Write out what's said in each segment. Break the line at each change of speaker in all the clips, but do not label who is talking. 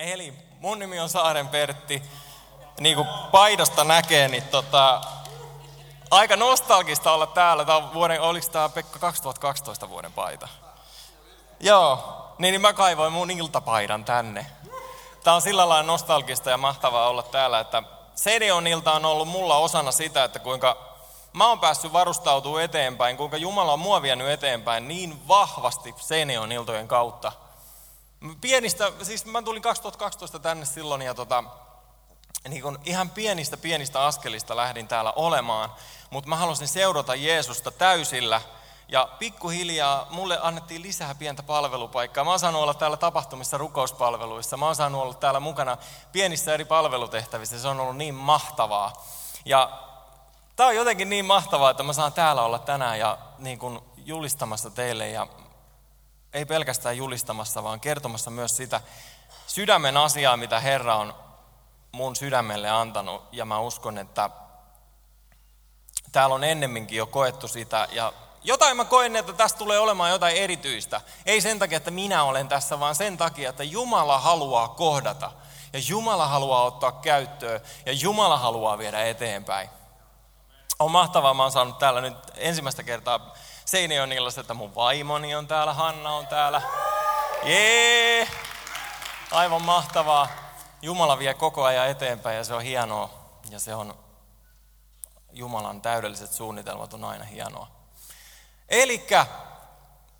Eli mun nimi on Saaren Pertti. Niin kuin paidasta näkee, niin tota, aika nostalgista olla täällä. Tämä on vuoden, oliko tämä Pekka 2012 vuoden paita? Joo, niin, niin mä kaivoin mun iltapaidan tänne. Tämä on sillä lailla nostalgista ja mahtavaa olla täällä, että Sedeon ilta on ollut mulla osana sitä, että kuinka mä oon päässyt varustautumaan eteenpäin, kuinka Jumala on mua vienyt eteenpäin niin vahvasti Sedeon iltojen kautta – Pienistä, siis mä tulin 2012 tänne silloin ja tota, niin kun ihan pienistä pienistä askelista lähdin täällä olemaan, mutta mä halusin seurata Jeesusta täysillä ja pikkuhiljaa mulle annettiin lisää pientä palvelupaikkaa. Mä oon saanut olla täällä tapahtumissa rukouspalveluissa, mä oon saanut olla täällä mukana pienissä eri palvelutehtävissä, se on ollut niin mahtavaa. Ja tää on jotenkin niin mahtavaa, että mä saan täällä olla tänään ja niin kun julistamassa teille ja ei pelkästään julistamassa, vaan kertomassa myös sitä sydämen asiaa, mitä Herra on mun sydämelle antanut. Ja mä uskon, että täällä on ennemminkin jo koettu sitä. Ja jotain mä koen, että tästä tulee olemaan jotain erityistä. Ei sen takia, että minä olen tässä, vaan sen takia, että Jumala haluaa kohdata. Ja Jumala haluaa ottaa käyttöön. Ja Jumala haluaa viedä eteenpäin. On mahtavaa, mä oon saanut täällä nyt ensimmäistä kertaa Seinäjoella, että mun vaimoni on täällä, Hanna on täällä. Jee! Aivan mahtavaa. Jumala vie koko ajan eteenpäin ja se on hienoa. Ja se on, Jumalan täydelliset suunnitelmat on aina hienoa. Elikkä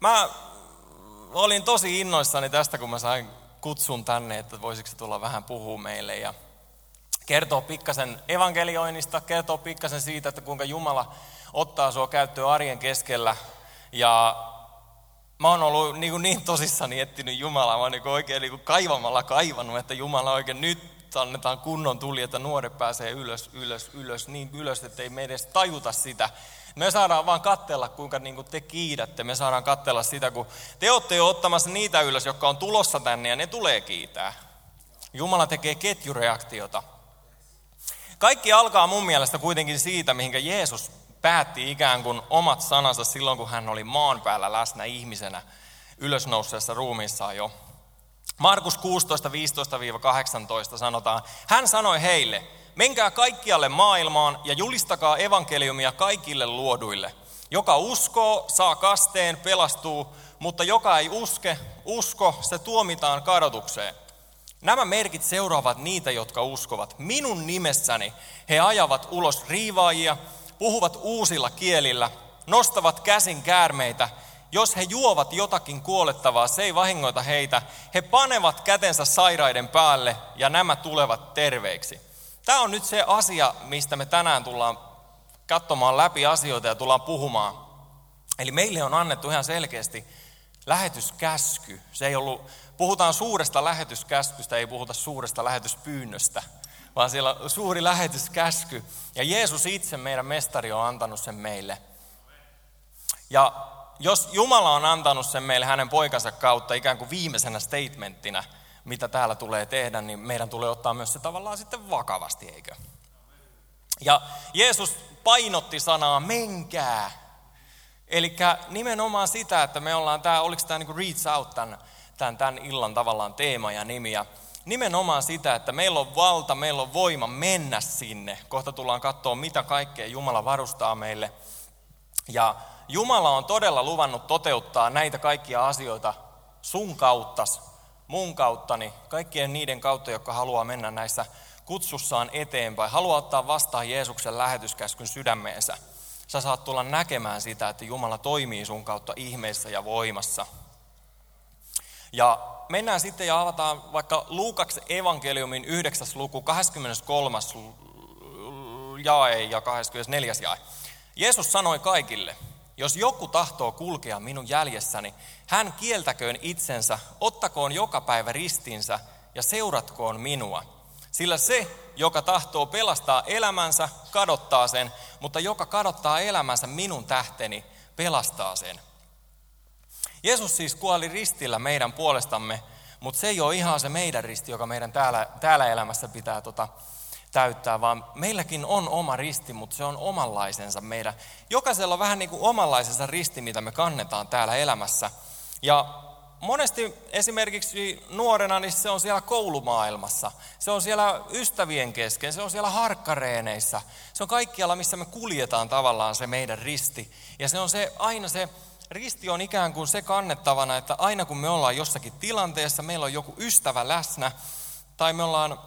mä olin tosi innoissani tästä, kun mä sain kutsun tänne, että voisiko tulla vähän puhua meille ja kertoa pikkasen evankelioinnista, kertoa pikkasen siitä, että kuinka Jumala ottaa sua käyttöön arjen keskellä. Ja mä oon ollut niin, kuin niin tosissani etsinyt Jumalaa, mä oon niin oikein niin kuin kaivamalla kaivannut, että Jumala oikein nyt annetaan kunnon tuli, että nuoret pääsee ylös, ylös, ylös, niin ylös, että ei me edes tajuta sitä. Me saadaan vaan katsella, kuinka niin kuin te kiidätte. Me saadaan katsella sitä, kun te olette jo ottamassa niitä ylös, jotka on tulossa tänne ja ne tulee kiitää. Jumala tekee ketjureaktiota. Kaikki alkaa mun mielestä kuitenkin siitä, mihinkä Jeesus päätti ikään kuin omat sanansa silloin, kun hän oli maan päällä läsnä ihmisenä ylösnouseessa ruumiissaan jo. Markus 16, 15-18 sanotaan, hän sanoi heille, menkää kaikkialle maailmaan ja julistakaa evankeliumia kaikille luoduille. Joka uskoo, saa kasteen, pelastuu, mutta joka ei uske, usko, se tuomitaan kadotukseen. Nämä merkit seuraavat niitä, jotka uskovat. Minun nimessäni he ajavat ulos riivaajia, puhuvat uusilla kielillä, nostavat käsin käärmeitä. Jos he juovat jotakin kuolettavaa, se ei vahingoita heitä. He panevat kätensä sairaiden päälle ja nämä tulevat terveiksi. Tämä on nyt se asia, mistä me tänään tullaan katsomaan läpi asioita ja tullaan puhumaan. Eli meille on annettu ihan selkeästi lähetyskäsky. Se ei ollut, puhutaan suuresta lähetyskäskystä, ei puhuta suuresta lähetyspyynnöstä vaan siellä on suuri lähetyskäsky. Ja Jeesus itse, meidän mestari, on antanut sen meille. Ja jos Jumala on antanut sen meille hänen poikansa kautta ikään kuin viimeisenä statementtina, mitä täällä tulee tehdä, niin meidän tulee ottaa myös se tavallaan sitten vakavasti, eikö? Ja Jeesus painotti sanaa menkää. Eli nimenomaan sitä, että me ollaan tämä, oliko tämä niin reach out tämän, tämän, tämän illan tavallaan teema ja nimi. Ja nimenomaan sitä, että meillä on valta, meillä on voima mennä sinne. Kohta tullaan katsoa, mitä kaikkea Jumala varustaa meille. Ja Jumala on todella luvannut toteuttaa näitä kaikkia asioita sun kauttas, mun kauttani, kaikkien niiden kautta, jotka haluaa mennä näissä kutsussaan eteenpäin, haluaa ottaa vastaan Jeesuksen lähetyskäskyn sydämeensä. Sä saat tulla näkemään sitä, että Jumala toimii sun kautta ihmeissä ja voimassa. Ja mennään sitten ja avataan vaikka Luukaksen evankeliumin 9. luku, 23. jae ja 24. jae. Jeesus sanoi kaikille, jos joku tahtoo kulkea minun jäljessäni, hän kieltäköön itsensä, ottakoon joka päivä ristinsä ja seuratkoon minua. Sillä se, joka tahtoo pelastaa elämänsä, kadottaa sen, mutta joka kadottaa elämänsä minun tähteni, pelastaa sen. Jeesus siis kuoli ristillä meidän puolestamme, mutta se ei ole ihan se meidän risti, joka meidän täällä, täällä elämässä pitää tota, täyttää, vaan meilläkin on oma risti, mutta se on omanlaisensa meidän. Jokaisella on vähän niin kuin omanlaisensa risti, mitä me kannetaan täällä elämässä. Ja monesti esimerkiksi nuorena, niin se on siellä koulumaailmassa, se on siellä ystävien kesken, se on siellä harkkareeneissä, se on kaikkialla, missä me kuljetaan tavallaan se meidän risti. Ja se on se, aina se risti on ikään kuin se kannettavana, että aina kun me ollaan jossakin tilanteessa, meillä on joku ystävä läsnä, tai me ollaan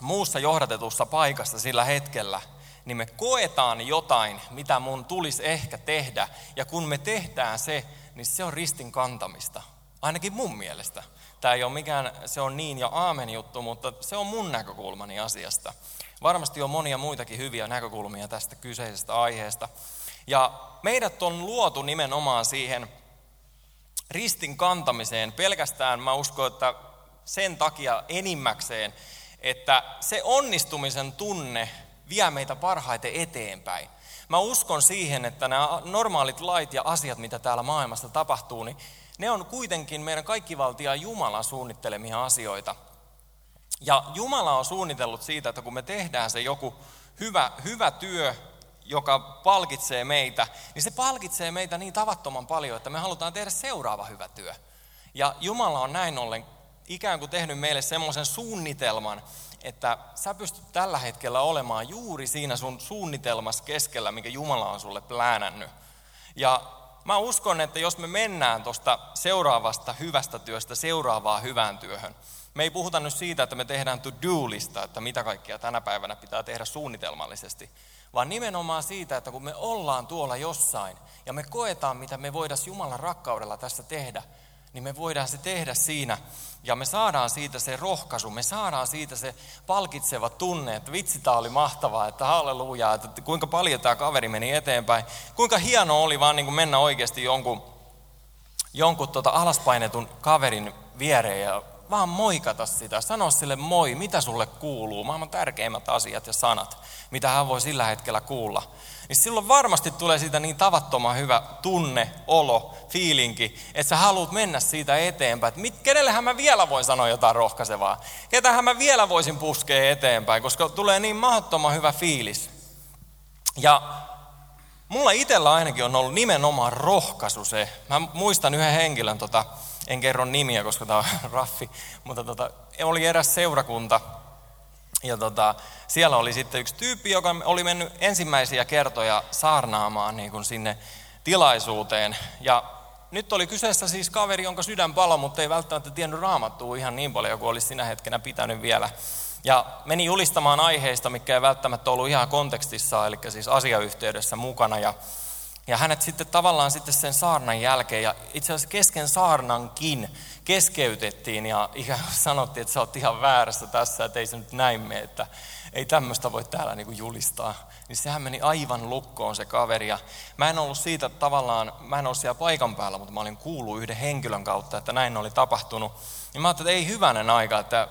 muussa johdatetussa paikassa sillä hetkellä, niin me koetaan jotain, mitä mun tulisi ehkä tehdä. Ja kun me tehdään se, niin se on ristin kantamista. Ainakin mun mielestä. Tämä ei ole mikään, se on niin ja aamen juttu, mutta se on mun näkökulmani asiasta. Varmasti on monia muitakin hyviä näkökulmia tästä kyseisestä aiheesta. Ja meidät on luotu nimenomaan siihen ristin kantamiseen pelkästään, mä uskon, että sen takia enimmäkseen, että se onnistumisen tunne vie meitä parhaiten eteenpäin. Mä uskon siihen, että nämä normaalit lait ja asiat, mitä täällä maailmassa tapahtuu, niin ne on kuitenkin meidän kaikkivaltia Jumalan suunnittelemia asioita. Ja Jumala on suunnitellut siitä, että kun me tehdään se joku hyvä, hyvä työ, joka palkitsee meitä, niin se palkitsee meitä niin tavattoman paljon, että me halutaan tehdä seuraava hyvä työ. Ja Jumala on näin ollen ikään kuin tehnyt meille semmoisen suunnitelman, että sä pystyt tällä hetkellä olemaan juuri siinä sun suunnitelmassa keskellä, mikä Jumala on sulle pläänännyt. Ja mä uskon, että jos me mennään tuosta seuraavasta hyvästä työstä seuraavaan hyvään työhön, me ei puhuta nyt siitä, että me tehdään to-do-lista, että mitä kaikkea tänä päivänä pitää tehdä suunnitelmallisesti, vaan nimenomaan siitä, että kun me ollaan tuolla jossain ja me koetaan, mitä me voidaan Jumalan rakkaudella tässä tehdä, niin me voidaan se tehdä siinä ja me saadaan siitä se rohkaisu, me saadaan siitä se palkitseva tunne, että vitsi tämä oli mahtavaa, että halleluja, että kuinka paljon tämä kaveri meni eteenpäin. Kuinka hieno oli vaan niin kuin mennä oikeasti jonkun, jonkun tota alaspainetun kaverin viereen ja vaan moikata sitä, sanoa sille moi, mitä sulle kuuluu, maailman tärkeimmät asiat ja sanat, mitä hän voi sillä hetkellä kuulla. Niin silloin varmasti tulee siitä niin tavattoman hyvä tunne, olo, fiilinki, että sä haluat mennä siitä eteenpäin. Että kenellehän mä vielä voin sanoa jotain rohkaisevaa? Ketähän mä vielä voisin puskea eteenpäin, koska tulee niin mahdottoman hyvä fiilis. Ja mulla itsellä ainakin on ollut nimenomaan rohkaisu se. Mä muistan yhden henkilön, tota, en kerro nimiä, koska tämä on raffi, mutta tota, oli eräs seurakunta, ja tota, siellä oli sitten yksi tyyppi, joka oli mennyt ensimmäisiä kertoja saarnaamaan niin kuin sinne tilaisuuteen. Ja nyt oli kyseessä siis kaveri, jonka sydän palo, mutta ei välttämättä tiennyt raamattua ihan niin paljon kuin olisi sinä hetkenä pitänyt vielä. Ja meni julistamaan aiheista, mikä ei välttämättä ollut ihan kontekstissa, eli siis asiayhteydessä mukana. Ja ja hänet sitten tavallaan sitten sen saarnan jälkeen, ja itse asiassa kesken saarnankin keskeytettiin ja ikään kuin sanottiin, että sä oot ihan väärässä tässä, että ei se nyt näin mene, että ei tämmöistä voi täällä niin kuin julistaa. Niin sehän meni aivan lukkoon se kaveri. Ja mä en ollut siitä tavallaan, mä en ollut siellä paikan päällä, mutta mä olin kuullut yhden henkilön kautta, että näin oli tapahtunut. Ja mä ajattelin, että ei hyvänen aika, että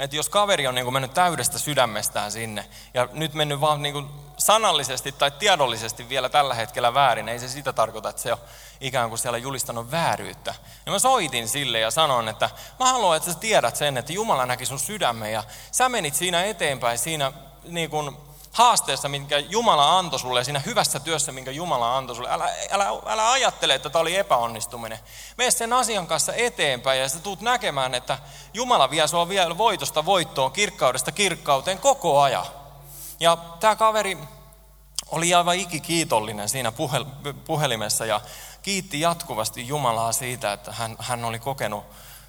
että jos kaveri on niin kuin mennyt täydestä sydämestään sinne ja nyt mennyt vaan niin kuin sanallisesti tai tiedollisesti vielä tällä hetkellä väärin, ei se sitä tarkoita, että se on ikään kuin siellä julistanut vääryyttä. Ja mä soitin sille ja sanoin, että mä haluan, että sä tiedät sen, että Jumala näki sun sydämen ja sä menit siinä eteenpäin siinä niin kuin haasteessa, minkä Jumala antoi sulle, siinä hyvässä työssä, minkä Jumala antoi sulle. Älä, älä, älä ajattele, että tämä oli epäonnistuminen. Mene sen asian kanssa eteenpäin ja sä tulet näkemään, että Jumala vie sua vielä voitosta voittoon, kirkkaudesta kirkkauteen koko ajan. Ja tämä kaveri oli aivan ikikiitollinen siinä puhel, puhelimessa ja kiitti jatkuvasti Jumalaa siitä, että hän, hän oli kokenut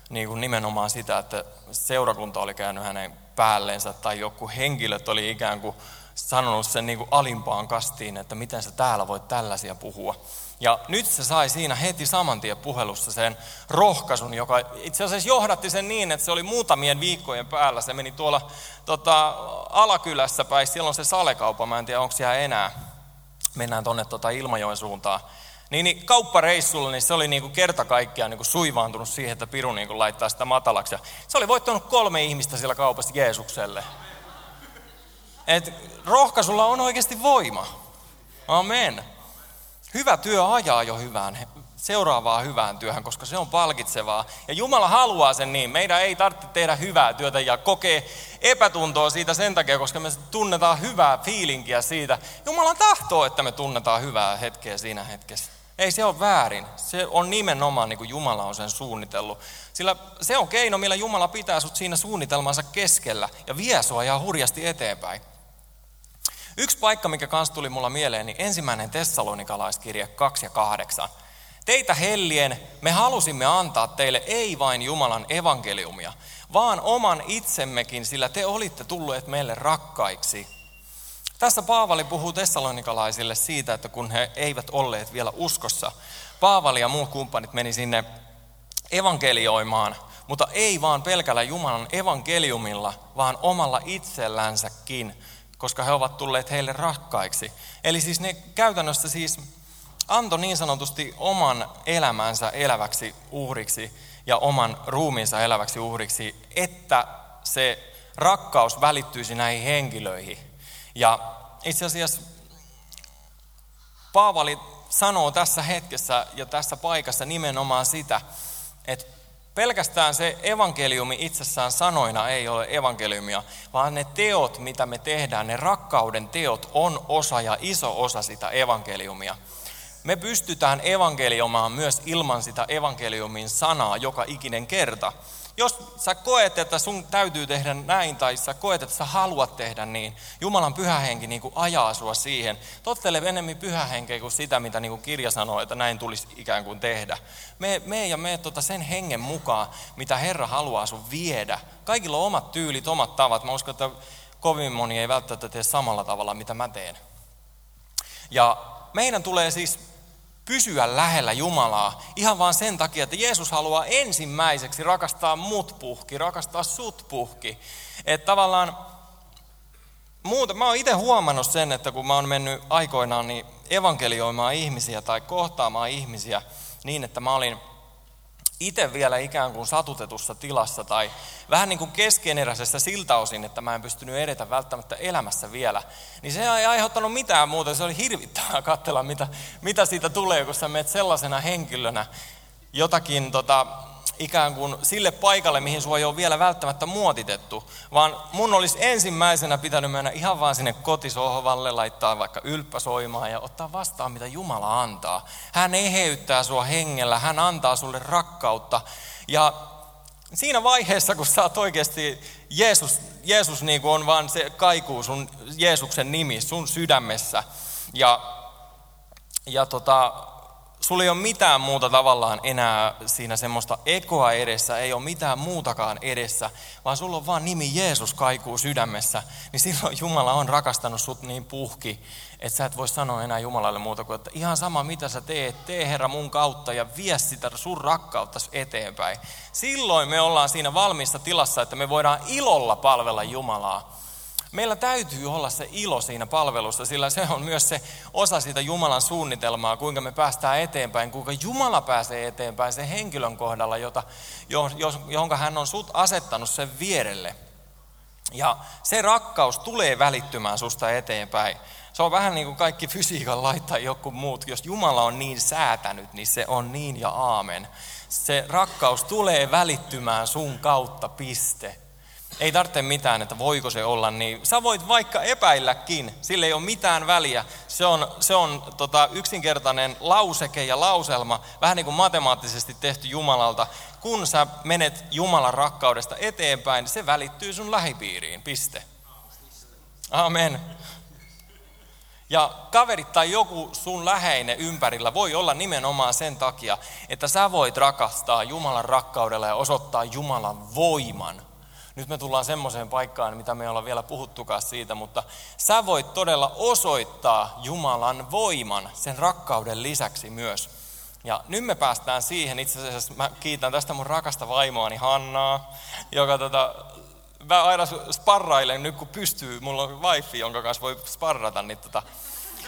niin kuin nimenomaan sitä, että seurakunta oli käynyt hänen päälleensä tai joku henkilöt oli ikään kuin sanonut sen niin kuin alimpaan kastiin, että miten sä täällä voit tällaisia puhua. Ja nyt se sai siinä heti saman tien puhelussa sen rohkaisun, joka itse asiassa johdatti sen niin, että se oli muutamien viikkojen päällä. Se meni tuolla tota, Alakylässä päin, siellä on se salekaupa, mä en tiedä onko siellä enää. Mennään tuonne tota Ilmajoen suuntaan. Niin, niin kauppareissulla niin se oli niin kuin kerta kaikkiaan niin kuin suivaantunut siihen, että Piru niin kuin laittaa sitä matalaksi. Ja se oli voittanut kolme ihmistä siellä kaupassa Jeesukselle. Et rohkaisulla on oikeasti voima. Amen. Hyvä työ ajaa jo hyvään, seuraavaa hyvään työhön, koska se on palkitsevaa. Ja Jumala haluaa sen niin. Meidän ei tarvitse tehdä hyvää työtä ja kokea epätuntoa siitä sen takia, koska me tunnetaan hyvää fiilinkiä siitä. Jumala tahtoo, että me tunnetaan hyvää hetkeä siinä hetkessä. Ei se ole väärin. Se on nimenomaan niin kuin Jumala on sen suunnitellut. Sillä se on keino, millä Jumala pitää sut siinä suunnitelmansa keskellä ja vie sua ihan hurjasti eteenpäin. Yksi paikka, mikä kanssa tuli mulla mieleen, niin ensimmäinen Tessalonikalaiskirje 2 ja 8. Teitä hellien me halusimme antaa teille ei vain Jumalan evankeliumia, vaan oman itsemmekin, sillä te olitte tulleet meille rakkaiksi. Tässä Paavali puhuu tessalonikalaisille siitä, että kun he eivät olleet vielä uskossa, Paavali ja muut kumppanit meni sinne evankelioimaan, mutta ei vaan pelkällä Jumalan evankeliumilla, vaan omalla itsellänsäkin, koska he ovat tulleet heille rakkaiksi. Eli siis ne käytännössä siis antoi niin sanotusti oman elämänsä eläväksi uhriksi ja oman ruumiinsa eläväksi uhriksi, että se rakkaus välittyisi näihin henkilöihin. Ja itse asiassa Paavali sanoo tässä hetkessä ja tässä paikassa nimenomaan sitä, että pelkästään se evankeliumi itsessään sanoina ei ole evankeliumia, vaan ne teot, mitä me tehdään, ne rakkauden teot on osa ja iso osa sitä evankeliumia. Me pystytään evankeliomaan myös ilman sitä evankeliumin sanaa joka ikinen kerta. Jos sä koet, että sun täytyy tehdä näin, tai sä koet, että sä haluat tehdä niin, Jumalan pyhähenki niin kuin ajaa sua siihen. Tottele enemmän pyhähenkeä kuin sitä, mitä niin kuin kirja sanoo, että näin tulisi ikään kuin tehdä. Me, me ja me tota sen hengen mukaan, mitä Herra haluaa sun viedä. Kaikilla on omat tyylit, omat tavat. Mä uskon, että kovin moni ei välttämättä tee samalla tavalla, mitä mä teen. Ja meidän tulee siis pysyä lähellä Jumalaa ihan vaan sen takia, että Jeesus haluaa ensimmäiseksi rakastaa mut puhki, rakastaa sut puhki. Että tavallaan muuta, mä oon itse huomannut sen, että kun mä oon mennyt aikoinaan niin evankelioimaan ihmisiä tai kohtaamaan ihmisiä niin, että mä olin itse vielä ikään kuin satutetussa tilassa tai vähän niin kuin keskeneräisessä siltä osin, että mä en pystynyt edetä välttämättä elämässä vielä, niin se ei aiheuttanut mitään muuta. Se oli hirvittävää katsella, mitä, mitä siitä tulee, kun sä menet sellaisena henkilönä jotakin tota, ikään kuin sille paikalle, mihin sua ei ole vielä välttämättä muotitettu, vaan mun olisi ensimmäisenä pitänyt mennä ihan vaan sinne kotisohvalle, laittaa vaikka ylppäsoimaan ja ottaa vastaan, mitä Jumala antaa. Hän eheyttää sua hengellä, hän antaa sulle rakkautta. Ja siinä vaiheessa, kun sä oot oikeasti, Jeesus, Jeesus niin kuin on vaan se kaikuu sun Jeesuksen nimi sun sydämessä. Ja, ja tota, sulla ei ole mitään muuta tavallaan enää siinä semmoista ekoa edessä, ei ole mitään muutakaan edessä, vaan sulla on vaan nimi Jeesus kaikuu sydämessä, niin silloin Jumala on rakastanut sut niin puhki, että sä et voi sanoa enää Jumalalle muuta kuin, että ihan sama mitä sä teet, tee Herra mun kautta ja vie sitä sun rakkautta eteenpäin. Silloin me ollaan siinä valmissa tilassa, että me voidaan ilolla palvella Jumalaa. Meillä täytyy olla se ilo siinä palvelussa, sillä se on myös se osa siitä Jumalan suunnitelmaa, kuinka me päästään eteenpäin, kuinka Jumala pääsee eteenpäin sen henkilön kohdalla, jota, johon hän on sut asettanut sen vierelle. Ja se rakkaus tulee välittymään susta eteenpäin. Se on vähän niin kuin kaikki fysiikan laittaa joku muut. Jos Jumala on niin säätänyt, niin se on niin ja aamen. Se rakkaus tulee välittymään sun kautta, piste. Ei tarvitse mitään, että voiko se olla niin. Sä voit vaikka epäilläkin, sillä ei ole mitään väliä. Se on, se on tota, yksinkertainen lauseke ja lauselma, vähän niin kuin matemaattisesti tehty Jumalalta. Kun sä menet Jumalan rakkaudesta eteenpäin, se välittyy sun lähipiiriin, piste. Amen. Ja kaverit tai joku sun läheinen ympärillä voi olla nimenomaan sen takia, että sä voit rakastaa Jumalan rakkaudella ja osoittaa Jumalan voiman nyt me tullaan semmoiseen paikkaan, mitä me ei olla vielä puhuttukaan siitä, mutta sä voit todella osoittaa Jumalan voiman sen rakkauden lisäksi myös. Ja nyt me päästään siihen, itse asiassa mä kiitän tästä mun rakasta vaimoani Hannaa, joka tota, mä aina sparrailen nyt kun pystyy, mulla on wifi, jonka kanssa voi sparrata, niin tota,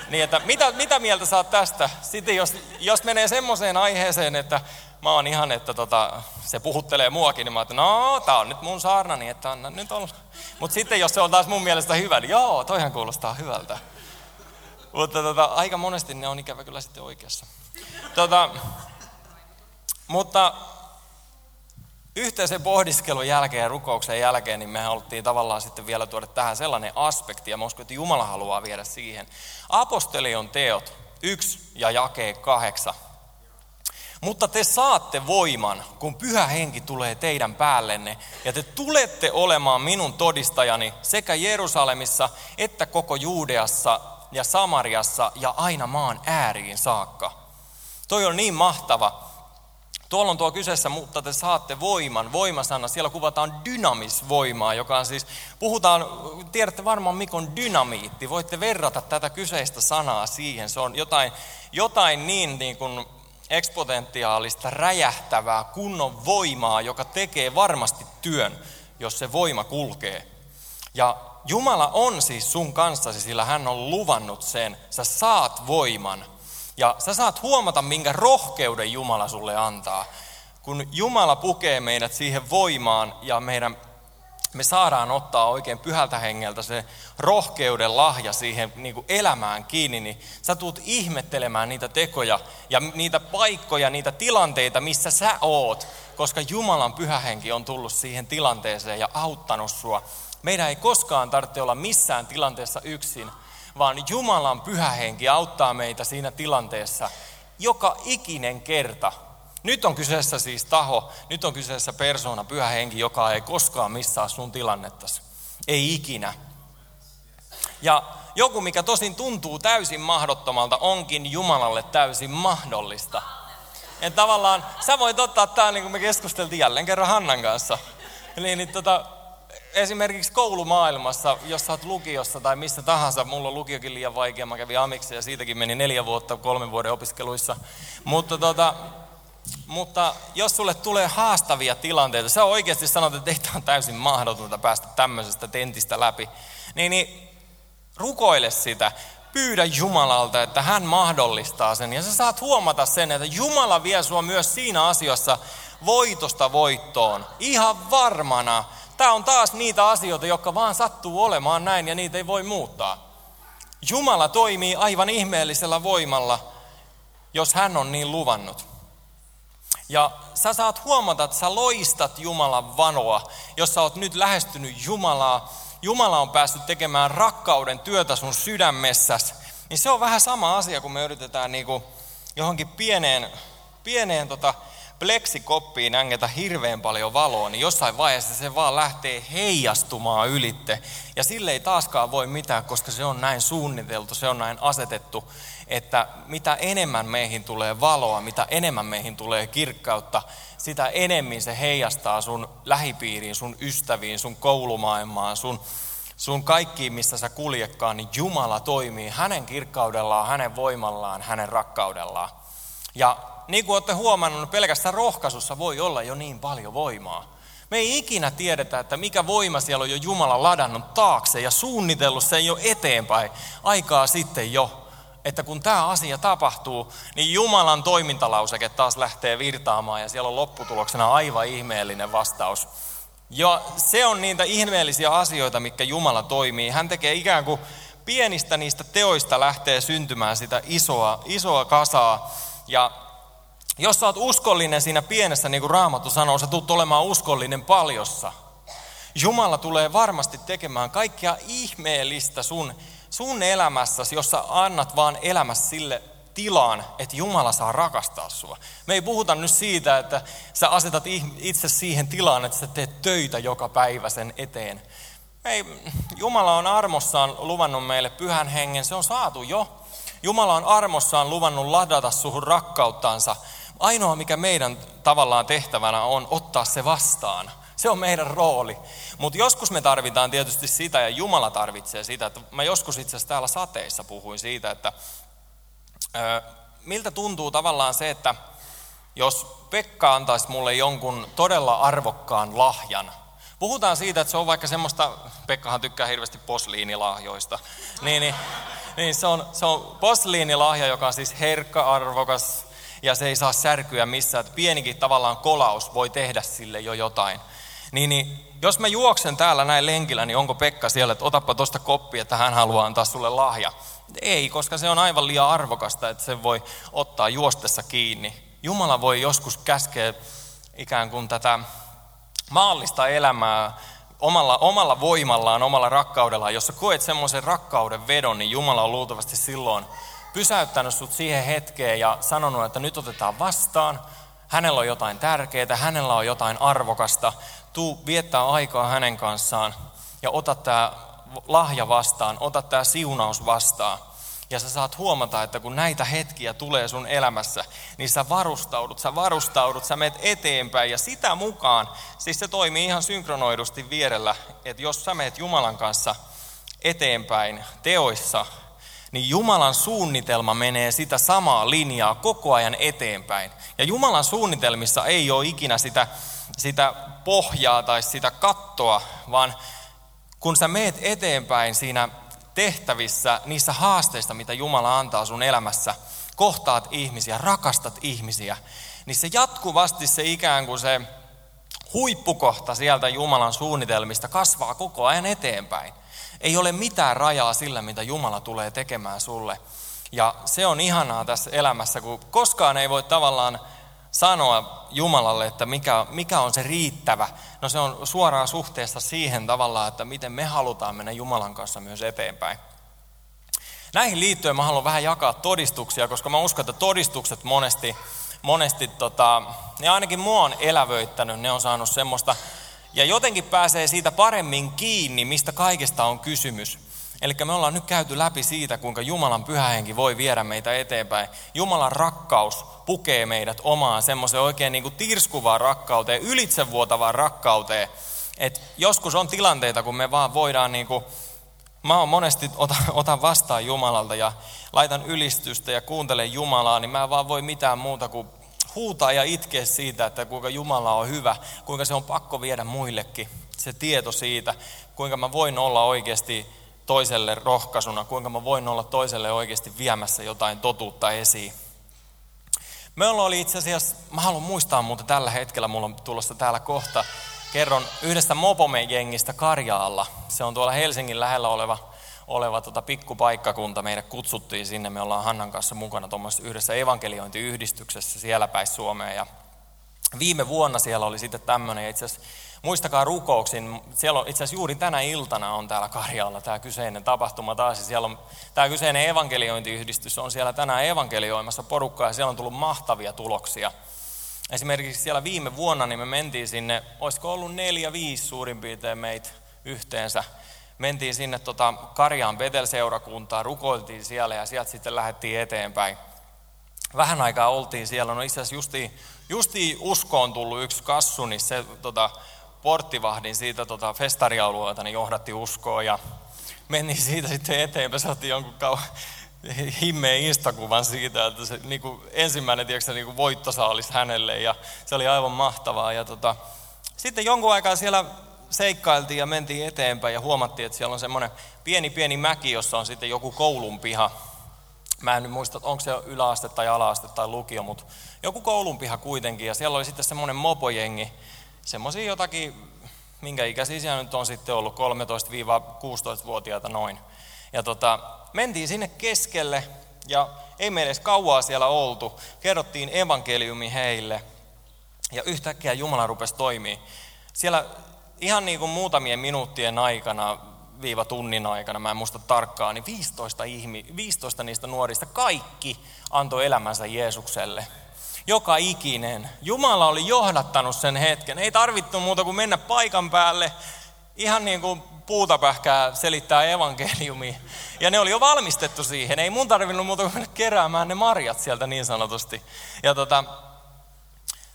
niin että mitä, mitä mieltä saat tästä? Sitten jos, jos menee semmoiseen aiheeseen, että mä oon ihan, että tota, se puhuttelee muakin, niin mä että no, tää on nyt mun saarnani, että anna nyt olla. Mutta sitten jos se on taas mun mielestä hyvä, niin joo, toihan kuulostaa hyvältä. Mutta tota, aika monesti ne on ikävä kyllä sitten oikeassa. Tota, mutta yhteisen pohdiskelun jälkeen ja rukouksen jälkeen, niin me haluttiin tavallaan sitten vielä tuoda tähän sellainen aspekti, ja mä uskon, että Jumala haluaa viedä siihen. Apostolion teot 1 ja jakee 8. Mutta te saatte voiman, kun pyhä henki tulee teidän päällenne, ja te tulette olemaan minun todistajani sekä Jerusalemissa että koko Juudeassa ja Samariassa ja aina maan ääriin saakka. Toi on niin mahtava. Tuolla on tuo kyseessä, mutta te saatte voiman. Voimasana, siellä kuvataan dynamisvoimaa, joka on siis, puhutaan, tiedätte varmaan mikä on dynamiitti. Voitte verrata tätä kyseistä sanaa siihen. Se on jotain, jotain niin, niin kuin eksponentiaalista, räjähtävää, kunnon voimaa, joka tekee varmasti työn, jos se voima kulkee. Ja Jumala on siis sun kanssasi, sillä hän on luvannut sen. Sä saat voiman. Ja sä saat huomata, minkä rohkeuden Jumala sulle antaa. Kun Jumala pukee meidät siihen voimaan ja meidän, me saadaan ottaa oikein pyhältä hengeltä se rohkeuden lahja siihen niin kuin elämään kiinni, niin sä tuut ihmettelemään niitä tekoja ja niitä paikkoja, niitä tilanteita, missä sä oot, koska Jumalan pyhähenki on tullut siihen tilanteeseen ja auttanut sua. Meidän ei koskaan tarvitse olla missään tilanteessa yksin, vaan Jumalan pyhähenki auttaa meitä siinä tilanteessa joka ikinen kerta. Nyt on kyseessä siis taho, nyt on kyseessä persona, pyhä henki, joka ei koskaan missaa sun tilannettasi. Ei ikinä. Ja joku, mikä tosin tuntuu täysin mahdottomalta, onkin Jumalalle täysin mahdollista. Ja tavallaan sä voit ottaa tämä, niin kuin me keskusteltiin jälleen kerran Hannan kanssa. Eli niin, tota, esimerkiksi koulumaailmassa, jos sä oot lukiossa tai missä tahansa, mulla on lukiokin liian vaikea, mä kävin Amiksi ja siitäkin meni neljä vuotta kolmen vuoden opiskeluissa. Mutta, tota, mutta jos sulle tulee haastavia tilanteita, sä oikeasti sanot, että teitä on täysin mahdotonta päästä tämmöisestä tentistä läpi, niin, niin rukoile sitä, pyydä Jumalalta, että hän mahdollistaa sen. Ja sä saat huomata sen, että Jumala vie sua myös siinä asiassa voitosta voittoon. Ihan varmana. Tämä on taas niitä asioita, jotka vaan sattuu olemaan näin ja niitä ei voi muuttaa. Jumala toimii aivan ihmeellisellä voimalla, jos hän on niin luvannut. Ja sä saat huomata, että sä loistat Jumalan vanoa, jos sä oot nyt lähestynyt Jumalaa. Jumala on päässyt tekemään rakkauden työtä sun sydämessäsi. Niin se on vähän sama asia, kun me yritetään niin kuin johonkin pieneen, pieneen tota, pleksikoppiin ängetä hirveän paljon valoa, niin jossain vaiheessa se vaan lähtee heijastumaan ylitte. Ja sille ei taaskaan voi mitään, koska se on näin suunniteltu, se on näin asetettu, että mitä enemmän meihin tulee valoa, mitä enemmän meihin tulee kirkkautta, sitä enemmän se heijastaa sun lähipiiriin, sun ystäviin, sun koulumaailmaan, sun, sun kaikkiin, missä sä kuljekaan, niin Jumala toimii hänen kirkkaudellaan, hänen voimallaan, hänen rakkaudellaan. Ja niin kuin olette huomannut, pelkässä rohkaisussa voi olla jo niin paljon voimaa. Me ei ikinä tiedetä, että mikä voima siellä on jo Jumala ladannut taakse ja suunnitellut sen jo eteenpäin aikaa sitten jo. Että kun tämä asia tapahtuu, niin Jumalan toimintalauseke taas lähtee virtaamaan ja siellä on lopputuloksena aivan ihmeellinen vastaus. Ja se on niitä ihmeellisiä asioita, mikä Jumala toimii. Hän tekee ikään kuin pienistä niistä teoista lähtee syntymään sitä isoa, isoa kasaa. Ja jos sä oot uskollinen siinä pienessä, niin kuin Raamattu sanoo, sä tulet olemaan uskollinen paljossa. Jumala tulee varmasti tekemään kaikkea ihmeellistä sun, sun elämässäsi, jos sä annat vaan elämässä sille tilaan, että Jumala saa rakastaa sua. Me ei puhuta nyt siitä, että sä asetat itse siihen tilaan, että sä teet töitä joka päivä sen eteen. Ei, Jumala on armossaan luvannut meille pyhän hengen, se on saatu jo. Jumala on armossaan luvannut ladata suhun rakkauttansa Ainoa, mikä meidän tavallaan tehtävänä on ottaa se vastaan. Se on meidän rooli. Mutta joskus me tarvitaan tietysti sitä, ja Jumala tarvitsee sitä. Että mä joskus itse asiassa täällä sateissa puhuin siitä, että ö, miltä tuntuu tavallaan se, että jos Pekka antaisi mulle jonkun todella arvokkaan lahjan, Puhutaan siitä, että se on vaikka semmoista, Pekkahan tykkää hirveästi posliinilahjoista, niin, niin, niin se, on, se on posliinilahja, joka on siis herkka, arvokas, ja se ei saa särkyä missään. Että pienikin tavallaan kolaus voi tehdä sille jo jotain. Niin, niin jos mä juoksen täällä näin lenkillä, niin onko Pekka siellä, että otappa tuosta koppi, että hän haluaa antaa sulle lahja? Ei, koska se on aivan liian arvokasta, että se voi ottaa juostessa kiinni. Jumala voi joskus käskeä ikään kuin tätä maallista elämää omalla, omalla voimallaan, omalla rakkaudellaan. Jos sä koet semmoisen rakkauden vedon, niin Jumala on luultavasti silloin pysäyttänyt sut siihen hetkeen ja sanonut, että nyt otetaan vastaan, hänellä on jotain tärkeää, hänellä on jotain arvokasta, tuu viettää aikaa hänen kanssaan ja ota tämä lahja vastaan, ota tämä siunaus vastaan. Ja sä saat huomata, että kun näitä hetkiä tulee sun elämässä, niin sä varustaudut, sä varustaudut, sä meet eteenpäin ja sitä mukaan, siis se toimii ihan synkronoidusti vierellä, että jos sä meet Jumalan kanssa eteenpäin teoissa, niin Jumalan suunnitelma menee sitä samaa linjaa koko ajan eteenpäin. Ja Jumalan suunnitelmissa ei ole ikinä sitä, sitä pohjaa tai sitä kattoa, vaan kun sä meet eteenpäin siinä tehtävissä, niissä haasteissa, mitä Jumala antaa sun elämässä, kohtaat ihmisiä, rakastat ihmisiä, niin se jatkuvasti se ikään kuin se huippukohta sieltä Jumalan suunnitelmista kasvaa koko ajan eteenpäin. Ei ole mitään rajaa sillä, mitä Jumala tulee tekemään sulle. Ja se on ihanaa tässä elämässä, kun koskaan ei voi tavallaan sanoa Jumalalle, että mikä, mikä on se riittävä. No se on suoraan suhteessa siihen tavallaan, että miten me halutaan mennä Jumalan kanssa myös eteenpäin. Näihin liittyen mä haluan vähän jakaa todistuksia, koska mä uskon, että todistukset monesti, monesti tota, ne ainakin mua on elävöittänyt, ne on saanut semmoista, ja jotenkin pääsee siitä paremmin kiinni, mistä kaikesta on kysymys. Eli me ollaan nyt käyty läpi siitä, kuinka Jumalan pyhähenki voi viedä meitä eteenpäin. Jumalan rakkaus pukee meidät omaan semmoiseen oikein niin kuin tirskuvaan rakkauteen, ylitsevuotavaan rakkauteen. Et joskus on tilanteita, kun me vaan voidaan, niin kuin, mä oon monesti otan, otan vastaan Jumalalta ja laitan ylistystä ja kuuntelen Jumalaa, niin mä en vaan voi mitään muuta kuin huutaa ja itkeä siitä, että kuinka Jumala on hyvä, kuinka se on pakko viedä muillekin. Se tieto siitä, kuinka mä voin olla oikeasti toiselle rohkaisuna, kuinka mä voin olla toiselle oikeasti viemässä jotain totuutta esiin. Me oli itse asiassa, mä haluan muistaa muuta tällä hetkellä, mulla on tulossa täällä kohta, kerron yhdestä Mopome-jengistä Karjaalla. Se on tuolla Helsingin lähellä oleva, oleva tota pikkupaikkakunta. Meidät kutsuttiin sinne, me ollaan Hannan kanssa mukana tuommoisessa yhdessä evankeliointiyhdistyksessä siellä päin Suomeen. Ja viime vuonna siellä oli sitten tämmöinen, itse asiassa muistakaa rukouksin, siellä on itse asiassa juuri tänä iltana on täällä Karjalla tämä kyseinen tapahtuma taas, siellä on tämä kyseinen evankeliointiyhdistys on siellä tänään evankelioimassa porukkaa, ja siellä on tullut mahtavia tuloksia. Esimerkiksi siellä viime vuonna niin me mentiin sinne, olisiko ollut neljä, viisi suurin piirtein meitä yhteensä, mentiin sinne tota Karjaan Betel-seurakuntaan, rukoiltiin siellä ja sieltä sitten lähdettiin eteenpäin. Vähän aikaa oltiin siellä, no itse asiassa justiin, justiin uskoon tullut yksi kassu, niin se tota, porttivahdin siitä tota festarialueelta, niin johdatti uskoa ja meni siitä sitten eteenpäin. Saatiin jonkun kau- himmeen instakuvan siitä, että se niin kuin ensimmäinen tiedätkö, niin kuin voittosaalis hänelle ja se oli aivan mahtavaa. Ja tota, sitten jonkun aikaa siellä seikkailtiin ja mentiin eteenpäin ja huomattiin, että siellä on semmoinen pieni pieni mäki, jossa on sitten joku koulun piha. Mä en nyt muista, onko se yläaste tai alaaste tai lukio, mutta joku koulun piha kuitenkin. Ja siellä oli sitten semmoinen mopojengi, semmoisia jotakin, minkä ikäisiä siellä nyt on sitten ollut, 13-16-vuotiaita noin. Ja tota, mentiin sinne keskelle ja ei me edes kauaa siellä oltu. Kerrottiin evankeliumi heille ja yhtäkkiä Jumala rupesi toimii. Siellä ihan niin kuin muutamien minuuttien aikana, viiva tunnin aikana, mä en muista tarkkaan, niin 15, ihmi, 15 niistä nuorista kaikki antoi elämänsä Jeesukselle. Joka ikinen. Jumala oli johdattanut sen hetken. Ei tarvittu muuta kuin mennä paikan päälle, ihan niin kuin puutapähkää selittää evankeliumi. Ja ne oli jo valmistettu siihen. Ei mun tarvinnut muuta kuin mennä keräämään ne marjat sieltä niin sanotusti. Ja tota,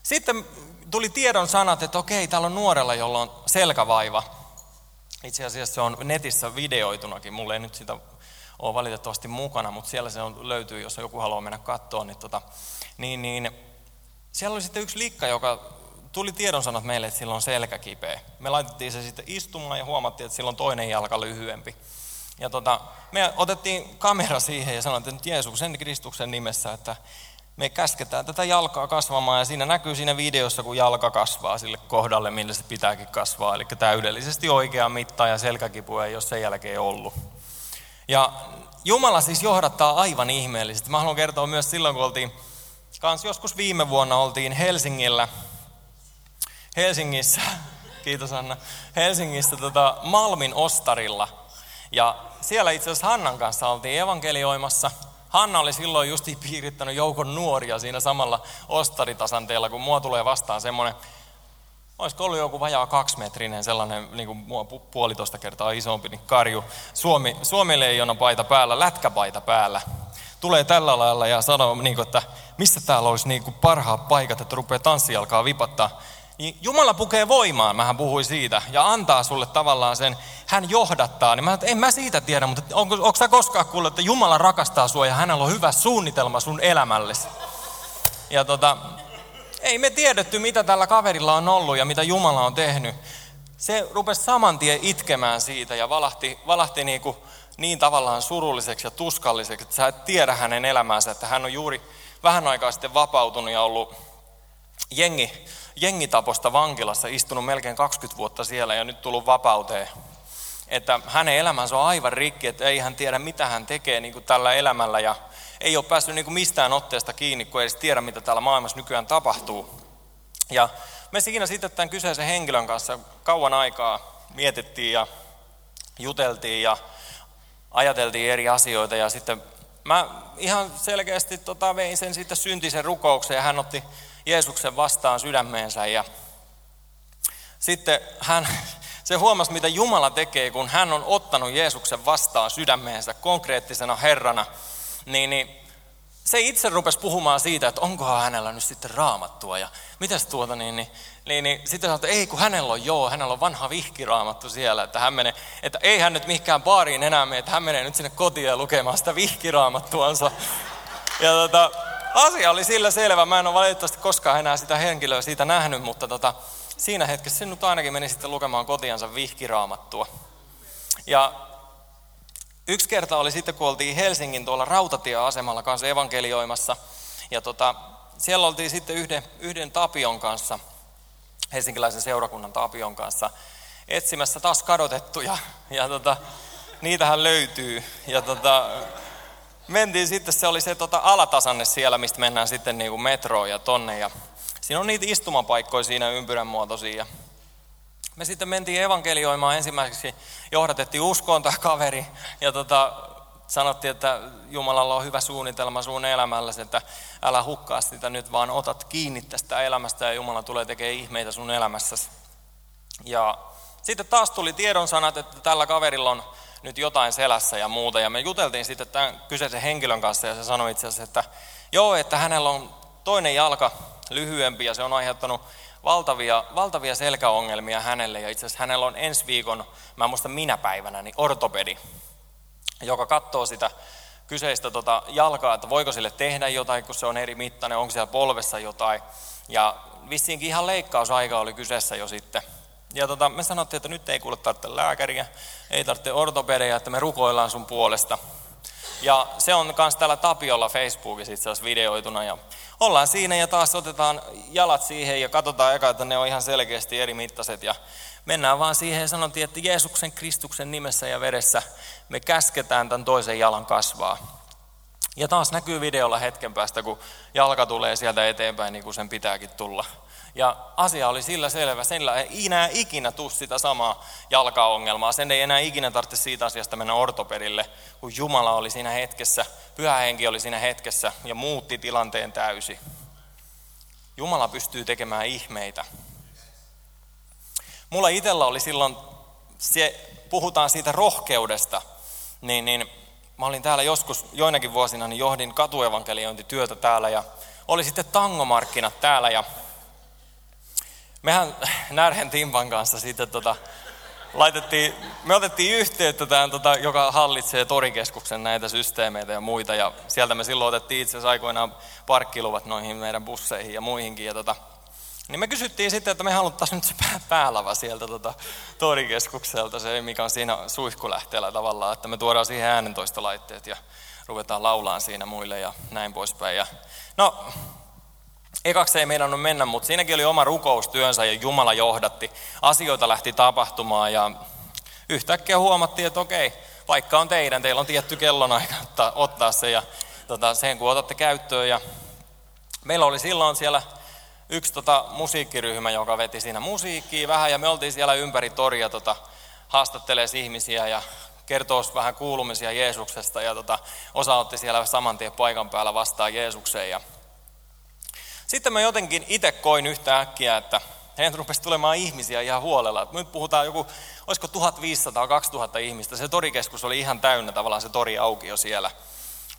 sitten tuli tiedon sanat, että okei, täällä on nuorella, jolla on selkävaiva. Itse asiassa se on netissä videoitunakin. Mulla ei nyt sitä ole valitettavasti mukana, mutta siellä se on, löytyy, jos joku haluaa mennä katsoa. Niin, tota, niin, niin siellä oli sitten yksi likka, joka tuli tiedonsanat meille, että sillä on selkä kipeä. Me laitettiin se sitten istumaan ja huomattiin, että sillä on toinen jalka lyhyempi. Ja tota, me otettiin kamera siihen ja sanoin, että nyt Jeesuksen Kristuksen nimessä, että me käsketään tätä jalkaa kasvamaan ja siinä näkyy siinä videossa, kun jalka kasvaa sille kohdalle, millä se pitääkin kasvaa. Eli täydellisesti oikea mitta ja selkäkipu ei ole sen jälkeen ollut. Ja Jumala siis johdattaa aivan ihmeellisesti. Mä haluan kertoa myös silloin, kun oltiin, kans joskus viime vuonna oltiin Helsingillä, Helsingissä, kiitos Anna, Helsingissä tota Malmin ostarilla. Ja siellä itse asiassa Hannan kanssa oltiin evankelioimassa Hanna oli silloin justi piirittänyt joukon nuoria siinä samalla ostaritasanteella, kun mua tulee vastaan semmoinen, olisiko ollut joku vajaa kaksimetrinen sellainen niin kuin mua puolitoista kertaa isompi, niin karju, Suomi, Suomi paita päällä, lätkäpaita päällä. Tulee tällä lailla ja sanoo, niin kuin, että missä täällä olisi niin kuin parhaat paikat, että rupeaa tanssi alkaa vipattaa. Niin Jumala pukee voimaan, mähän puhuin siitä, ja antaa sulle tavallaan sen, hän johdattaa. Niin mä en mä siitä tiedä, mutta onko, onko sä koskaan kuullut, että Jumala rakastaa sua ja hänellä on hyvä suunnitelma sun elämällesi. Ja tota, ei me tiedetty, mitä tällä kaverilla on ollut ja mitä Jumala on tehnyt. Se rupesi saman tien itkemään siitä ja valahti, valahti niin, kuin niin tavallaan surulliseksi ja tuskalliseksi, että sä et tiedä hänen elämäänsä, että hän on juuri vähän aikaa sitten vapautunut ja ollut jengi, jengitaposta vankilassa, istunut melkein 20 vuotta siellä ja nyt tullut vapauteen. Että hänen elämänsä on aivan rikki, että ei hän tiedä mitä hän tekee niin kuin tällä elämällä ja ei ole päässyt niin kuin mistään otteesta kiinni, kun ei edes tiedä mitä täällä maailmassa nykyään tapahtuu. Ja me siinä sitten tämän kyseisen henkilön kanssa kauan aikaa mietittiin ja juteltiin ja ajateltiin eri asioita. Ja sitten mä ihan selkeästi tota, vein sen sitten syntisen rukouksen ja hän otti Jeesuksen vastaan sydämeensä. Ja sitten hän, se huomasi, mitä Jumala tekee, kun hän on ottanut Jeesuksen vastaan sydämeensä konkreettisena Herrana, niin, niin se itse rupesi puhumaan siitä, että onkohan hänellä nyt sitten raamattua ja mitäs tuota, niin, niin, niin, niin sitten sanoi, että ei kun hänellä on joo, hänellä on vanha vihkiraamattu siellä, että hän menee, että ei hän nyt mihinkään baariin enää mene, että hän menee nyt sinne kotiin ja lukemaan sitä vihkiraamattuansa. Ja tota, asia oli sillä selvä, mä en ole valitettavasti koskaan enää sitä henkilöä siitä nähnyt, mutta tota, siinä hetkessä se nyt ainakin meni sitten lukemaan kotiansa vihkiraamattua. Ja Yksi kerta oli sitten, kun oltiin Helsingin tuolla rautatieasemalla kanssa evankelioimassa. Ja tota, siellä oltiin sitten yhden, yhden Tapion kanssa, helsinkiläisen seurakunnan Tapion kanssa, etsimässä taas kadotettuja. Ja tota, niitähän löytyy. Ja tota, mentiin sitten, se oli se tota alatasanne siellä, mistä mennään sitten niin kuin metroon ja tonne. Ja siinä on niitä istumapaikkoja siinä ympyrän muotoisia. Me sitten mentiin evankelioimaan ensimmäiseksi, johdatettiin uskoon tämä kaveri ja tota, sanottiin, että Jumalalla on hyvä suunnitelma sun elämälläsi, että älä hukkaa sitä nyt, vaan otat kiinni tästä elämästä ja Jumala tulee tekemään ihmeitä sun elämässäsi. Ja sitten taas tuli tiedon sanat, että tällä kaverilla on nyt jotain selässä ja muuta. Ja me juteltiin sitten tämän kyseisen henkilön kanssa ja se sanoi itse asiassa, että joo, että hänellä on toinen jalka lyhyempi ja se on aiheuttanut valtavia, valtavia selkäongelmia hänelle. Ja itse asiassa hänellä on ensi viikon, mä en muista minä päivänä, niin ortopedi, joka katsoo sitä kyseistä tota jalkaa, että voiko sille tehdä jotain, kun se on eri mittainen, onko siellä polvessa jotain. Ja vissiinkin ihan leikkausaika oli kyseessä jo sitten. Ja tota, me sanottiin, että nyt ei kuule tarvitse lääkäriä, ei tarvitse ortopedia, että me rukoillaan sun puolesta. Ja se on myös täällä Tapiolla Facebookissa itse asiassa videoituna. Ja ollaan siinä ja taas otetaan jalat siihen ja katsotaan eka, että ne on ihan selkeästi eri mittaiset. Ja mennään vaan siihen ja sanottiin, että Jeesuksen Kristuksen nimessä ja veressä me käsketään tämän toisen jalan kasvaa. Ja taas näkyy videolla hetken päästä, kun jalka tulee sieltä eteenpäin niin kuin sen pitääkin tulla. Ja asia oli sillä selvä, sillä ei enää ikinä tuu sitä samaa jalkaongelmaa. Sen ei enää ikinä tarvitse siitä asiasta mennä ortopedille, kun Jumala oli siinä hetkessä, pyhä henki oli siinä hetkessä ja muutti tilanteen täysi. Jumala pystyy tekemään ihmeitä. Mulla itsellä oli silloin, se, puhutaan siitä rohkeudesta, niin, niin mä olin täällä joskus joinakin vuosina, niin johdin katuevankeliointityötä täällä ja oli sitten tangomarkkinat täällä ja mehän Närhen Timpan kanssa sitten tota, laitettiin, me otettiin yhteyttä tähän, tota, joka hallitsee torikeskuksen näitä systeemeitä ja muita. Ja sieltä me silloin otettiin itse asiassa aikoinaan parkkiluvat noihin meidän busseihin ja muihinkin. Ja tota, niin me kysyttiin sitten, että me haluttaisiin nyt se päälava sieltä tota, torikeskukselta, se mikä on siinä suihkulähteellä tavallaan, että me tuodaan siihen äänentoistolaitteet ja ruvetaan laulaan siinä muille ja näin poispäin. Ja, no, Ekaksi ei meinannut mennä, mutta siinäkin oli oma rukoustyönsä ja Jumala johdatti. Asioita lähti tapahtumaan ja yhtäkkiä huomattiin, että okei, vaikka on teidän, teillä on tietty kellonaika ottaa, ottaa se ja tota, sen kun otatte käyttöön. Ja meillä oli silloin siellä yksi tota, musiikkiryhmä, joka veti siinä musiikkia vähän ja me oltiin siellä ympäri toria tota, haastattelee ihmisiä ja kertoo vähän kuulumisia Jeesuksesta ja tota, osa otti siellä saman tien paikan päällä vastaan Jeesukseen. Ja sitten mä jotenkin itse koin yhtä äkkiä, että heidän rupesi tulemaan ihmisiä ihan huolella. Nyt puhutaan joku, olisiko 1500-2000 ihmistä. Se torikeskus oli ihan täynnä tavallaan se tori auki jo siellä.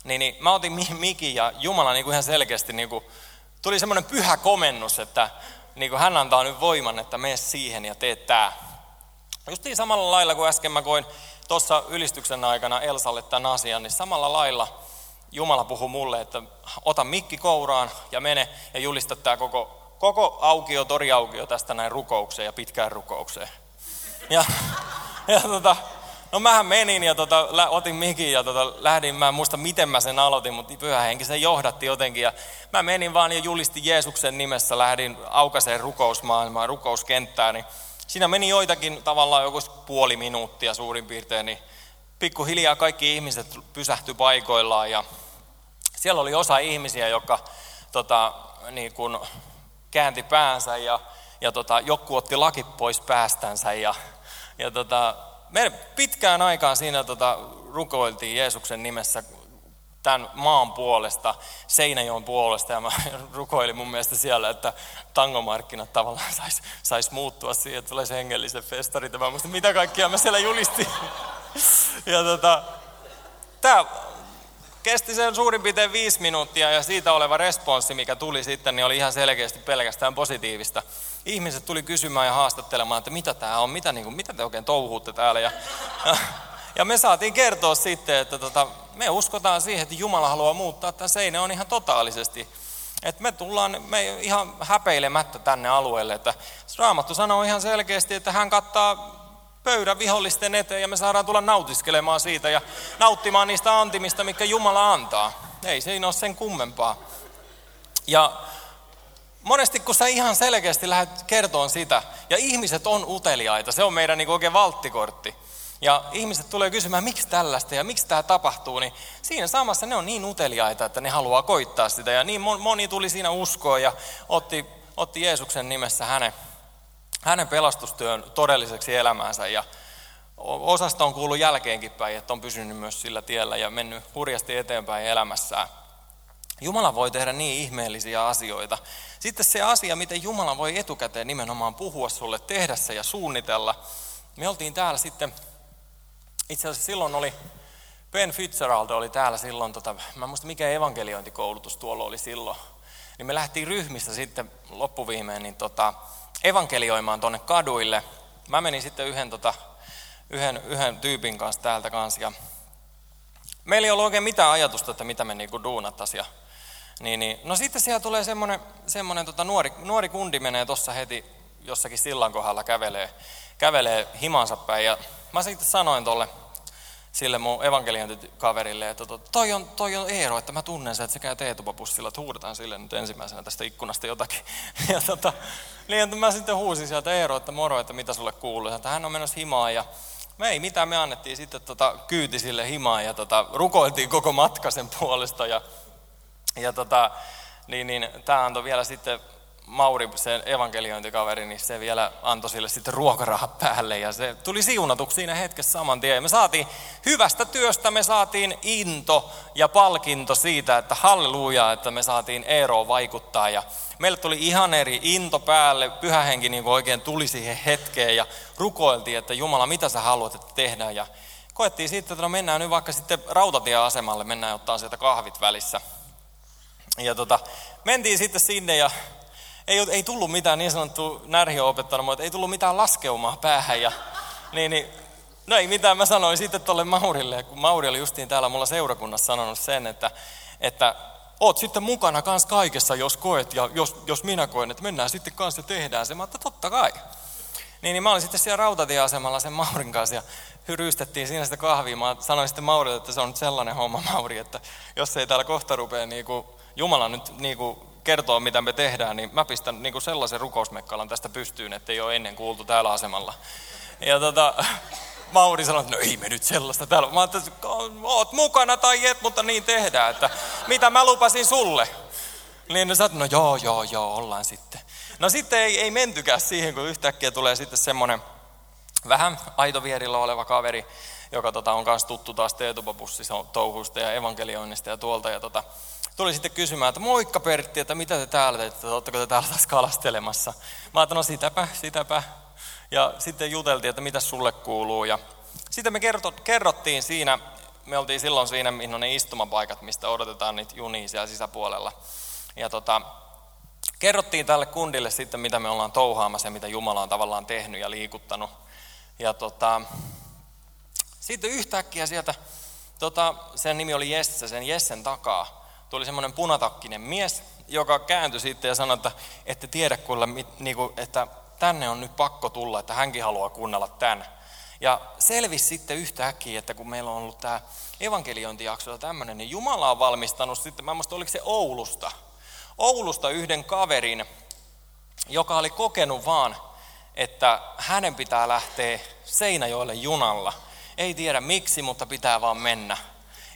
Niin, niin mä otin mikin ja Jumala niin kuin ihan selkeästi niin kuin, tuli semmoinen pyhä komennus, että niin kuin hän antaa nyt voiman, että mene siihen ja tee tämä. Just niin samalla lailla kuin äsken mä koin tuossa ylistyksen aikana Elsalle tämän asian, niin samalla lailla Jumala puhuu mulle, että ota mikki kouraan ja mene ja julista tämä koko, koko aukio, toriaukio tästä näin rukoukseen ja pitkään rukoukseen. Ja, ja tota, no mähän menin ja tota, otin mikin ja tota, lähdin, mä en muista miten mä sen aloitin, mutta pyhä henki sen johdatti jotenkin. Ja mä menin vaan ja julistin Jeesuksen nimessä, lähdin aukaseen rukousmaailmaan, rukouskenttään, niin siinä meni joitakin tavallaan joku puoli minuuttia suurin piirtein, niin pikkuhiljaa kaikki ihmiset pysähtyi paikoillaan ja siellä oli osa ihmisiä, jotka tota, niin kun käänti päänsä ja, ja tota, joku otti lakit pois päästänsä ja, ja tota, me pitkään aikaan siinä tota, rukoiltiin Jeesuksen nimessä tämän maan puolesta, Seinäjoen puolesta, ja mä rukoilin mun mielestä siellä, että tangomarkkinat tavallaan sais, sais muuttua siihen, että tulee hengellisen festarit, mä muistin, mitä kaikkia mä siellä julistin. Ja tota, tämä kesti sen suurin piirtein viisi minuuttia, ja siitä oleva responssi, mikä tuli sitten, niin oli ihan selkeästi pelkästään positiivista. Ihmiset tuli kysymään ja haastattelemaan, että mitä tämä on, mitä, niin kuin, mitä te oikein touhuutte täällä, ja, ja ja me saatiin kertoa sitten, että tota, me uskotaan siihen, että Jumala haluaa muuttaa tämän on ihan totaalisesti. Että me tullaan me ihan häpeilemättä tänne alueelle. Että Raamattu sanoo ihan selkeästi, että hän kattaa pöydän vihollisten eteen ja me saadaan tulla nautiskelemaan siitä ja nauttimaan niistä antimista, mikä Jumala antaa. Ei siinä ole sen kummempaa. Ja monesti kun sä ihan selkeästi lähdet kertoon sitä, ja ihmiset on uteliaita, se on meidän niin oikein valttikortti ja ihmiset tulee kysymään, miksi tällaista ja miksi tämä tapahtuu, niin siinä samassa ne on niin uteliaita, että ne haluaa koittaa sitä. Ja niin moni tuli siinä uskoon ja otti, otti Jeesuksen nimessä hänen, hänen pelastustyön todelliseksi elämäänsä. Ja osasta on kuullut jälkeenkin päin, että on pysynyt myös sillä tiellä ja mennyt hurjasti eteenpäin elämässään. Jumala voi tehdä niin ihmeellisiä asioita. Sitten se asia, miten Jumala voi etukäteen nimenomaan puhua sulle, tehdä se ja suunnitella. Me oltiin täällä sitten itse asiassa silloin oli, Ben Fitzgerald oli täällä silloin, tota, mä muista mikä evankeliointikoulutus tuolla oli silloin. Niin me lähtiin ryhmistä sitten loppuviimeen niin tota, evankelioimaan tuonne kaduille. Mä menin sitten yhden, tota, yhden, yhden tyypin kanssa täältä kanssa. Ja meillä ei ollut oikein mitään ajatusta, että mitä me niinku duunattaisiin. Niin, niin, no sitten siellä tulee semmoinen tota nuori, nuori kundi menee tuossa heti jossakin sillan kohdalla kävelee, kävelee himansa päin. Ja mä sitten sanoin tolle sille mun evankeliointikaverille, että toi on, toi on Eero, että mä tunnen sen, että se käy teetupapussilla, että huudetaan sille nyt ensimmäisenä tästä ikkunasta jotakin. Ja tota, niin mä sitten huusin sieltä Eero, että moro, että mitä sulle kuuluu. Että hän on menossa himaan ja me ei mitään, me annettiin sitten tota, kyyti sille himaan ja tota, rukoiltiin koko matka sen puolesta. Ja, ja tota, niin, niin, tämä antoi vielä sitten Mauri, se evankeliointikaveri, niin se vielä antoi sille sitten ruokarahat päälle ja se tuli siunatuksi siinä hetkessä saman tien. Ja me saatiin hyvästä työstä, me saatiin into ja palkinto siitä, että halleluja, että me saatiin Eeroon vaikuttaa ja meille tuli ihan eri into päälle, pyhähenki niin kuin oikein tuli siihen hetkeen ja rukoiltiin, että Jumala, mitä sä haluat, että tehdään ja koettiin sitten, että no mennään nyt vaikka sitten rautatieasemalle, mennään ottaa sieltä kahvit välissä. Ja tota, mentiin sitten sinne ja ei, ei tullut mitään niin sanottu närhiö opettanut, mutta ei tullut mitään laskeumaa päähän. Ja, niin, niin, no ei mitään, mä sanoin sitten tuolle Maurille, kun Mauri oli justiin täällä mulla seurakunnassa sanonut sen, että, että oot sitten mukana kans kaikessa, jos koet ja jos, jos minä koen, että mennään sitten kanssa ja tehdään se. Mä että totta kai. Niin, niin mä olin sitten siellä rautatieasemalla sen Maurin kanssa ja hyryystettiin siinä sitä kahvia. Mä sanoin sitten Maurille, että se on nyt sellainen homma Mauri, että jos ei täällä kohta rupea niin kuin, Jumala nyt niin kuin, kertoo, mitä me tehdään, niin mä pistän niin kuin sellaisen rukousmekkalan tästä pystyyn, että ei ole ennen kuultu täällä asemalla. Ja tota, Mauri sanoi, että no ei me nyt sellaista täällä. Mä ajattelin, että oot mukana tai et, mutta niin tehdään, että mitä mä lupasin sulle. Niin ne sanoi, no joo, joo, joo, ollaan sitten. No sitten ei, ei mentykään siihen, kun yhtäkkiä tulee sitten semmoinen, vähän aitovierillä oleva kaveri, joka tota, on kanssa tuttu taas Teetupapussissa touhuista ja evankelioinnista ja tuolta. Ja tota, tuli sitten kysymään, että moikka Pertti, että mitä te täällä teette, oletteko te täällä taas kalastelemassa. Mä ajattelin, no sitäpä, sitäpä. Ja sitten juteltiin, että mitä sulle kuuluu. Ja sitten me kerrottiin siinä, me oltiin silloin siinä, mihin on ne istumapaikat, mistä odotetaan niitä junia siellä sisäpuolella. Ja tota, kerrottiin tälle kundille sitten, mitä me ollaan touhaamassa ja mitä Jumala on tavallaan tehnyt ja liikuttanut. Ja tota, sitten yhtäkkiä sieltä, tota, sen nimi oli Jesse, sen Jessen takaa, tuli semmoinen punatakkinen mies, joka kääntyi sitten ja sanoi, että ette tiedä kuule, niinku, että tänne on nyt pakko tulla, että hänkin haluaa kuunnella tämän. Ja selvisi sitten yhtäkkiä, että kun meillä on ollut tämä evankeliointijakso ja tämmöinen, niin Jumala on valmistanut sitten, mä muistan, oliko se Oulusta, Oulusta yhden kaverin, joka oli kokenut vaan, että hänen pitää lähteä Seinäjoelle junalla. Ei tiedä miksi, mutta pitää vaan mennä.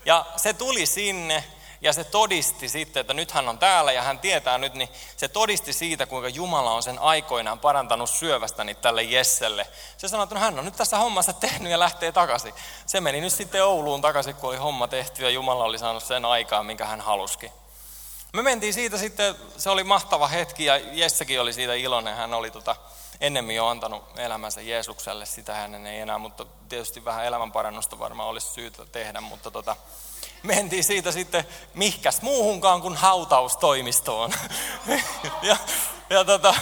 Ja se tuli sinne ja se todisti sitten, että nyt hän on täällä ja hän tietää nyt, niin se todisti siitä, kuinka Jumala on sen aikoinaan parantanut syövästäni tälle Jesselle. Se sanoi, että no hän on nyt tässä hommassa tehnyt ja lähtee takaisin. Se meni nyt sitten Ouluun takaisin, kun oli homma tehty ja Jumala oli saanut sen aikaa, minkä hän haluski. Me mentiin siitä sitten, se oli mahtava hetki ja Jessekin oli siitä iloinen. Hän oli tota, ennemmin jo antanut elämänsä Jeesukselle, sitä hänen ei enää, mutta tietysti vähän elämänparannusta varmaan olisi syytä tehdä, mutta tota, mentiin siitä sitten mihkäs muuhunkaan kuin hautaustoimistoon. ja, ja tota,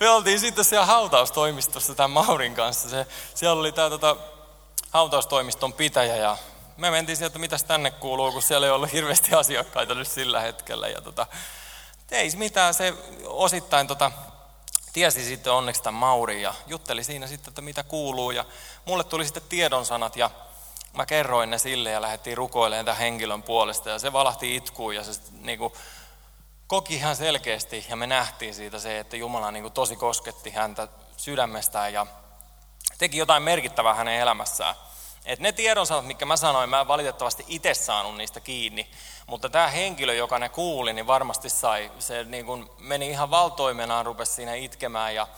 me oltiin sitten siellä hautaustoimistossa tämän Maurin kanssa. Se, siellä oli tämä tota, hautaustoimiston pitäjä ja me mentiin sieltä, mitä tänne kuuluu, kun siellä ei ollut hirveästi asiakkaita nyt sillä hetkellä. Ja tota, ei mitään, se osittain tota, tiesi sitten onneksi tämän Mauri ja jutteli siinä sitten, että mitä kuuluu. Ja mulle tuli sitten tiedonsanat ja mä kerroin ne sille ja lähdettiin rukoilemaan tämän henkilön puolesta. Ja se valahti itkuun ja se niin kuin, koki ihan selkeästi ja me nähtiin siitä se, että Jumala niin kuin, tosi kosketti häntä sydämestään ja teki jotain merkittävää hänen elämässään. Et ne tiedonsanat, mitkä mä sanoin, mä en valitettavasti itse saanut niistä kiinni, mutta tämä henkilö, joka ne kuuli, niin varmasti sai. Se niin kun meni ihan valtoimenaan, rupesi siinä itkemään ja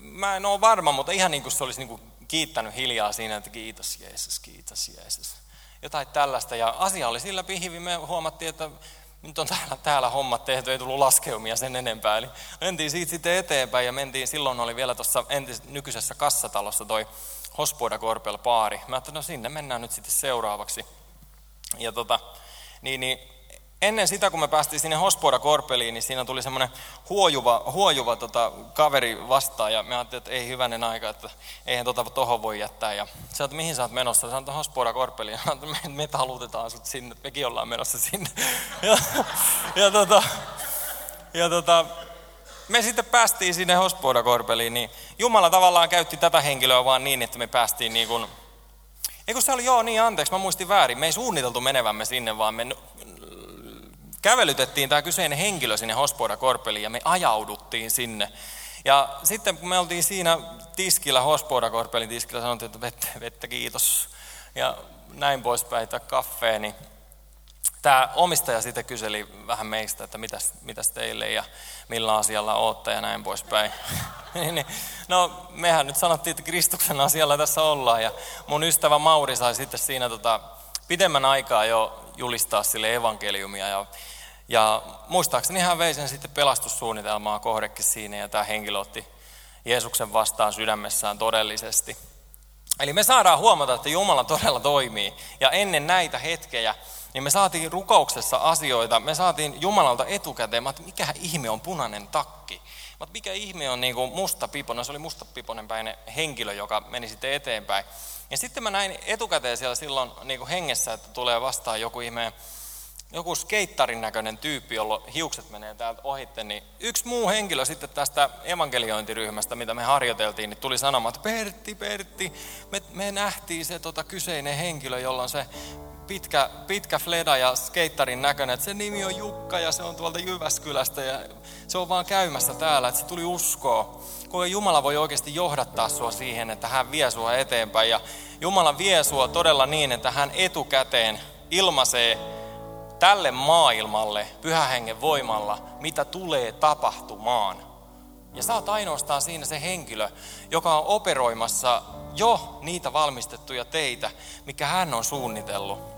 mä en ole varma, mutta ihan niin kuin se olisi niin kuin kiittänyt hiljaa siinä, että kiitos Jeesus, kiitos Jeesus. Jotain tällaista ja asia oli sillä pihvi, me huomattiin, että nyt on täällä, täällä hommat tehty, ei tullut laskeumia sen enempää. Eli mentiin siitä sitten eteenpäin ja mentiin, silloin oli vielä tuossa entis, nykyisessä kassatalossa toi Hospoda Korpel paari. Mä ajattelin, no sinne mennään nyt sitten seuraavaksi. Ja tota, niin, niin ennen sitä, kun me päästiin sinne Hospoda Korpeliin, niin siinä tuli semmoinen huojuva, huojuva tota, kaveri vastaan. Ja me ajattelin, että ei hyvänen aika, että eihän tota tohon voi jättää. Ja sä että mihin sä oot menossa? Sä sanoit, Hospoda Korpeliin. Ja me, me talutetaan sut sinne, mekin ollaan menossa sinne. Ja, ja, tota, ja tota, me sitten päästiin sinne Hospoda Korpeliin, niin Jumala tavallaan käytti tätä henkilöä vaan niin, että me päästiin niin kuin, ei kun se oli, joo niin anteeksi, mä muistin väärin, me ei suunniteltu menevämme sinne, vaan me kävelytettiin tämä kyseinen henkilö sinne Hospoda Korpeliin ja me ajauduttiin sinne. Ja sitten kun me oltiin siinä tiskillä, Hospoda Korpelin tiskillä, sanottiin, että vettä, vettä kiitos. Ja näin poispäin, että kaffee, niin tämä omistaja sitten kyseli vähän meistä, että mitäs, mitäs teille? Ja millä asialla ootte ja näin poispäin. Niin, no mehän nyt sanottiin, että Kristuksen asialla tässä ollaan ja mun ystävä Mauri sai sitten siinä tota, pidemmän aikaa jo julistaa sille evankeliumia ja, ja muistaakseni hän vei sen sitten pelastussuunnitelmaa kohdekin siinä ja tämä henkilö otti Jeesuksen vastaan sydämessään todellisesti. Eli me saadaan huomata, että Jumala todella toimii ja ennen näitä hetkejä niin me saatiin rukouksessa asioita, me saatiin Jumalalta etukäteen, että mikä ihme on punainen takki. Mutta mikä ihme on niin kuin musta piponen, se oli musta piponen päinen henkilö, joka meni sitten eteenpäin. Ja sitten mä näin etukäteen siellä silloin niin kuin hengessä, että tulee vastaan joku ihme, joku skeittarin näköinen tyyppi, jolla hiukset menee täältä ohitte, niin yksi muu henkilö sitten tästä evankeliointiryhmästä, mitä me harjoiteltiin, niin tuli sanomaan, että Pertti, Pertti, me, me nähtiin se tota, kyseinen henkilö, jolla on se pitkä, pitkä fleda ja skeittarin näköinen, että sen nimi on Jukka ja se on tuolta Jyväskylästä ja se on vaan käymässä täällä, että se tuli uskoa. Kuinka Jumala voi oikeasti johdattaa sua siihen, että hän vie sua eteenpäin ja Jumala vie sua todella niin, että hän etukäteen ilmaisee tälle maailmalle pyhähengen voimalla, mitä tulee tapahtumaan. Ja sä oot ainoastaan siinä se henkilö, joka on operoimassa jo niitä valmistettuja teitä, mikä hän on suunnitellut.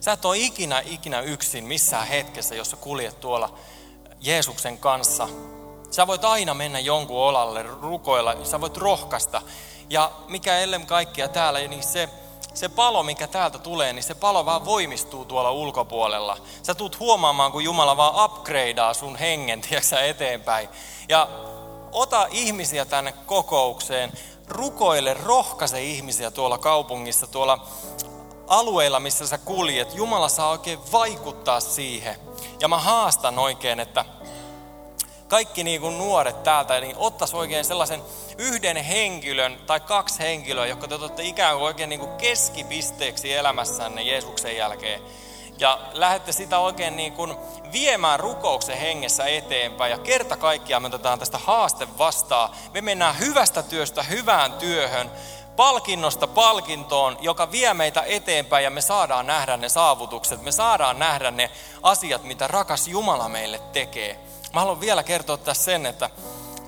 Sä et ole ikinä, ikinä yksin missään hetkessä, jossa kuljet tuolla Jeesuksen kanssa. Sä voit aina mennä jonkun olalle, rukoilla, sä voit rohkaista. Ja mikä ellem kaikkia täällä, niin se, se palo, mikä täältä tulee, niin se palo vaan voimistuu tuolla ulkopuolella. Sä tuut huomaamaan, kun Jumala vaan upgradeaa sun hengen, tiedätkö, eteenpäin. Ja ota ihmisiä tänne kokoukseen, rukoile, rohkaise ihmisiä tuolla kaupungissa, tuolla alueilla, missä sä kuljet. Jumala saa oikein vaikuttaa siihen. Ja mä haastan oikein, että kaikki niin kuin nuoret täältä, niin ottaisi oikein sellaisen yhden henkilön tai kaksi henkilöä, jotka te otatte ikään kuin oikein niin kuin keskipisteeksi elämässänne Jeesuksen jälkeen. Ja lähdette sitä oikein niin kuin viemään rukouksen hengessä eteenpäin. Ja kerta kaikkiaan me otetaan tästä haaste vastaan. Me mennään hyvästä työstä hyvään työhön, palkinnosta palkintoon, joka vie meitä eteenpäin ja me saadaan nähdä ne saavutukset. Me saadaan nähdä ne asiat, mitä rakas Jumala meille tekee. Mä haluan vielä kertoa tässä sen, että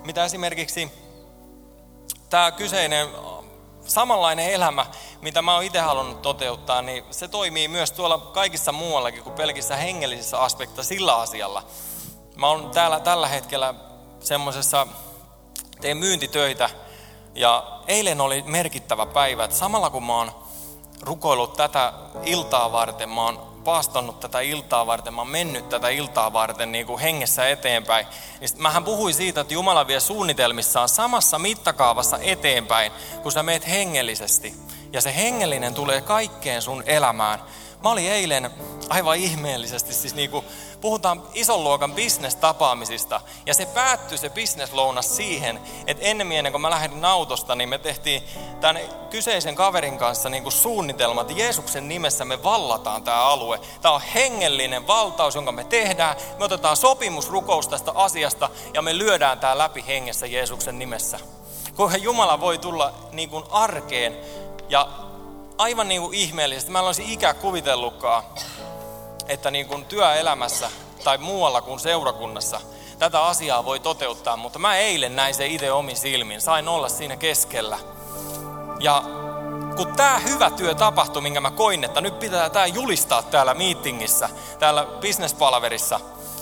mitä esimerkiksi tämä kyseinen samanlainen elämä, mitä mä oon itse halunnut toteuttaa, niin se toimii myös tuolla kaikissa muuallakin kuin pelkissä hengellisissä aspekteissa sillä asialla. Mä oon täällä tällä hetkellä semmoisessa, teen myyntitöitä ja eilen oli merkittävä päivä, että samalla kun mä oon rukoillut tätä iltaa varten, mä oon paastonnut tätä iltaa varten, mä oon mennyt tätä iltaa varten niin kuin hengessä eteenpäin. Niin mähän puhuin siitä, että Jumala vie suunnitelmissaan samassa mittakaavassa eteenpäin, kun sä meet hengellisesti. Ja se hengellinen tulee kaikkeen sun elämään. Mä olin eilen aivan ihmeellisesti, siis niin kuin puhutaan ison luokan bisnestapaamisista. Ja se päättyi se bisneslounas siihen, että ennen ennen kuin mä lähdin autosta, niin me tehtiin tämän kyseisen kaverin kanssa niin kuin suunnitelma, että Jeesuksen nimessä me vallataan tämä alue. Tämä on hengellinen valtaus, jonka me tehdään. Me otetaan sopimusrukous tästä asiasta ja me lyödään tämä läpi hengessä Jeesuksen nimessä. Kuinka Jumala voi tulla niin kuin arkeen ja aivan niin kuin ihmeellisesti. Mä en olisi ikä kuvitellutkaan, että niin kuin työelämässä tai muualla kuin seurakunnassa tätä asiaa voi toteuttaa, mutta mä eilen näin se itse omin silmin. Sain olla siinä keskellä. Ja kun tämä hyvä työ tapahtui, minkä mä koin, että nyt pitää tämä julistaa täällä meetingissä, täällä businesspalverissa,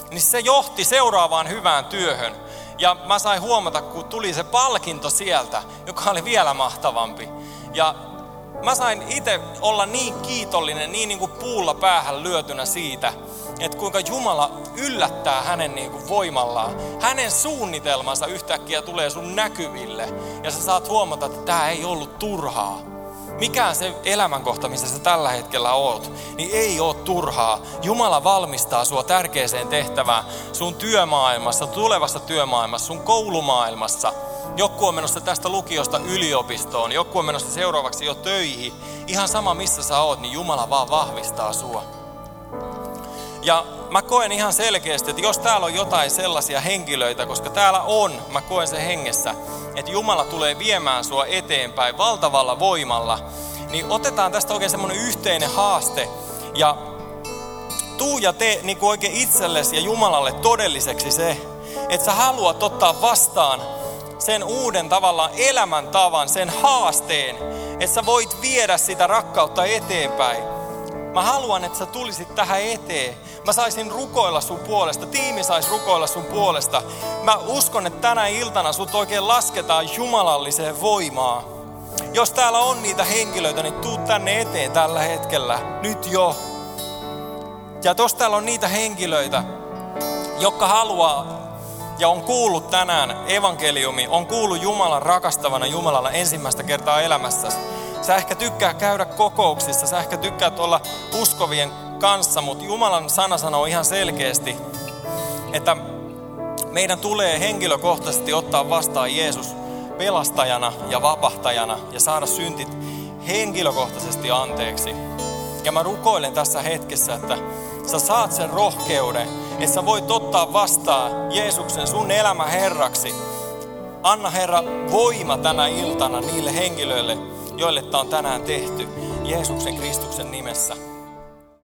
niin se johti seuraavaan hyvään työhön. Ja mä sain huomata, kun tuli se palkinto sieltä, joka oli vielä mahtavampi. Ja mä sain itse olla niin kiitollinen, niin, niin kuin puulla päähän lyötynä siitä, että kuinka Jumala yllättää hänen niin kuin voimallaan. Hänen suunnitelmansa yhtäkkiä tulee sun näkyville ja sä saat huomata, että tämä ei ollut turhaa. Mikään se elämänkohta, missä sä tällä hetkellä oot, niin ei ole turhaa. Jumala valmistaa sua tärkeäseen tehtävään sun työmaailmassa, tulevassa työmaailmassa, sun koulumaailmassa – joku on menossa tästä lukiosta yliopistoon, joku on menossa seuraavaksi jo töihin. Ihan sama missä sä oot, niin Jumala vaan vahvistaa sua. Ja mä koen ihan selkeästi, että jos täällä on jotain sellaisia henkilöitä, koska täällä on, mä koen se hengessä, että Jumala tulee viemään sua eteenpäin valtavalla voimalla, niin otetaan tästä oikein semmoinen yhteinen haaste ja tuu ja tee niin kuin oikein itsellesi ja Jumalalle todelliseksi se, että sä haluat ottaa vastaan sen uuden tavallaan elämäntavan, sen haasteen, että sä voit viedä sitä rakkautta eteenpäin. Mä haluan, että sä tulisit tähän eteen. Mä saisin rukoilla sun puolesta, tiimi sais rukoilla sun puolesta. Mä uskon, että tänä iltana sut oikein lasketaan jumalalliseen voimaan. Jos täällä on niitä henkilöitä, niin tuu tänne eteen tällä hetkellä, nyt jo. Ja jos täällä on niitä henkilöitä, jotka haluaa ja on kuullut tänään evankeliumi, on kuullut Jumalan rakastavana Jumalalla ensimmäistä kertaa elämässäsi. Sä ehkä tykkää käydä kokouksissa, sä ehkä tykkäät olla uskovien kanssa, mutta Jumalan sana sanoo ihan selkeästi, että meidän tulee henkilökohtaisesti ottaa vastaan Jeesus pelastajana ja vapahtajana ja saada syntit henkilökohtaisesti anteeksi. Ja mä rukoilen tässä hetkessä, että sä saat sen rohkeuden, että sä voit ottaa vastaan Jeesuksen sun elämä Herraksi. Anna Herra voima tänä iltana niille henkilöille, joille tämä on tänään tehty. Jeesuksen Kristuksen nimessä.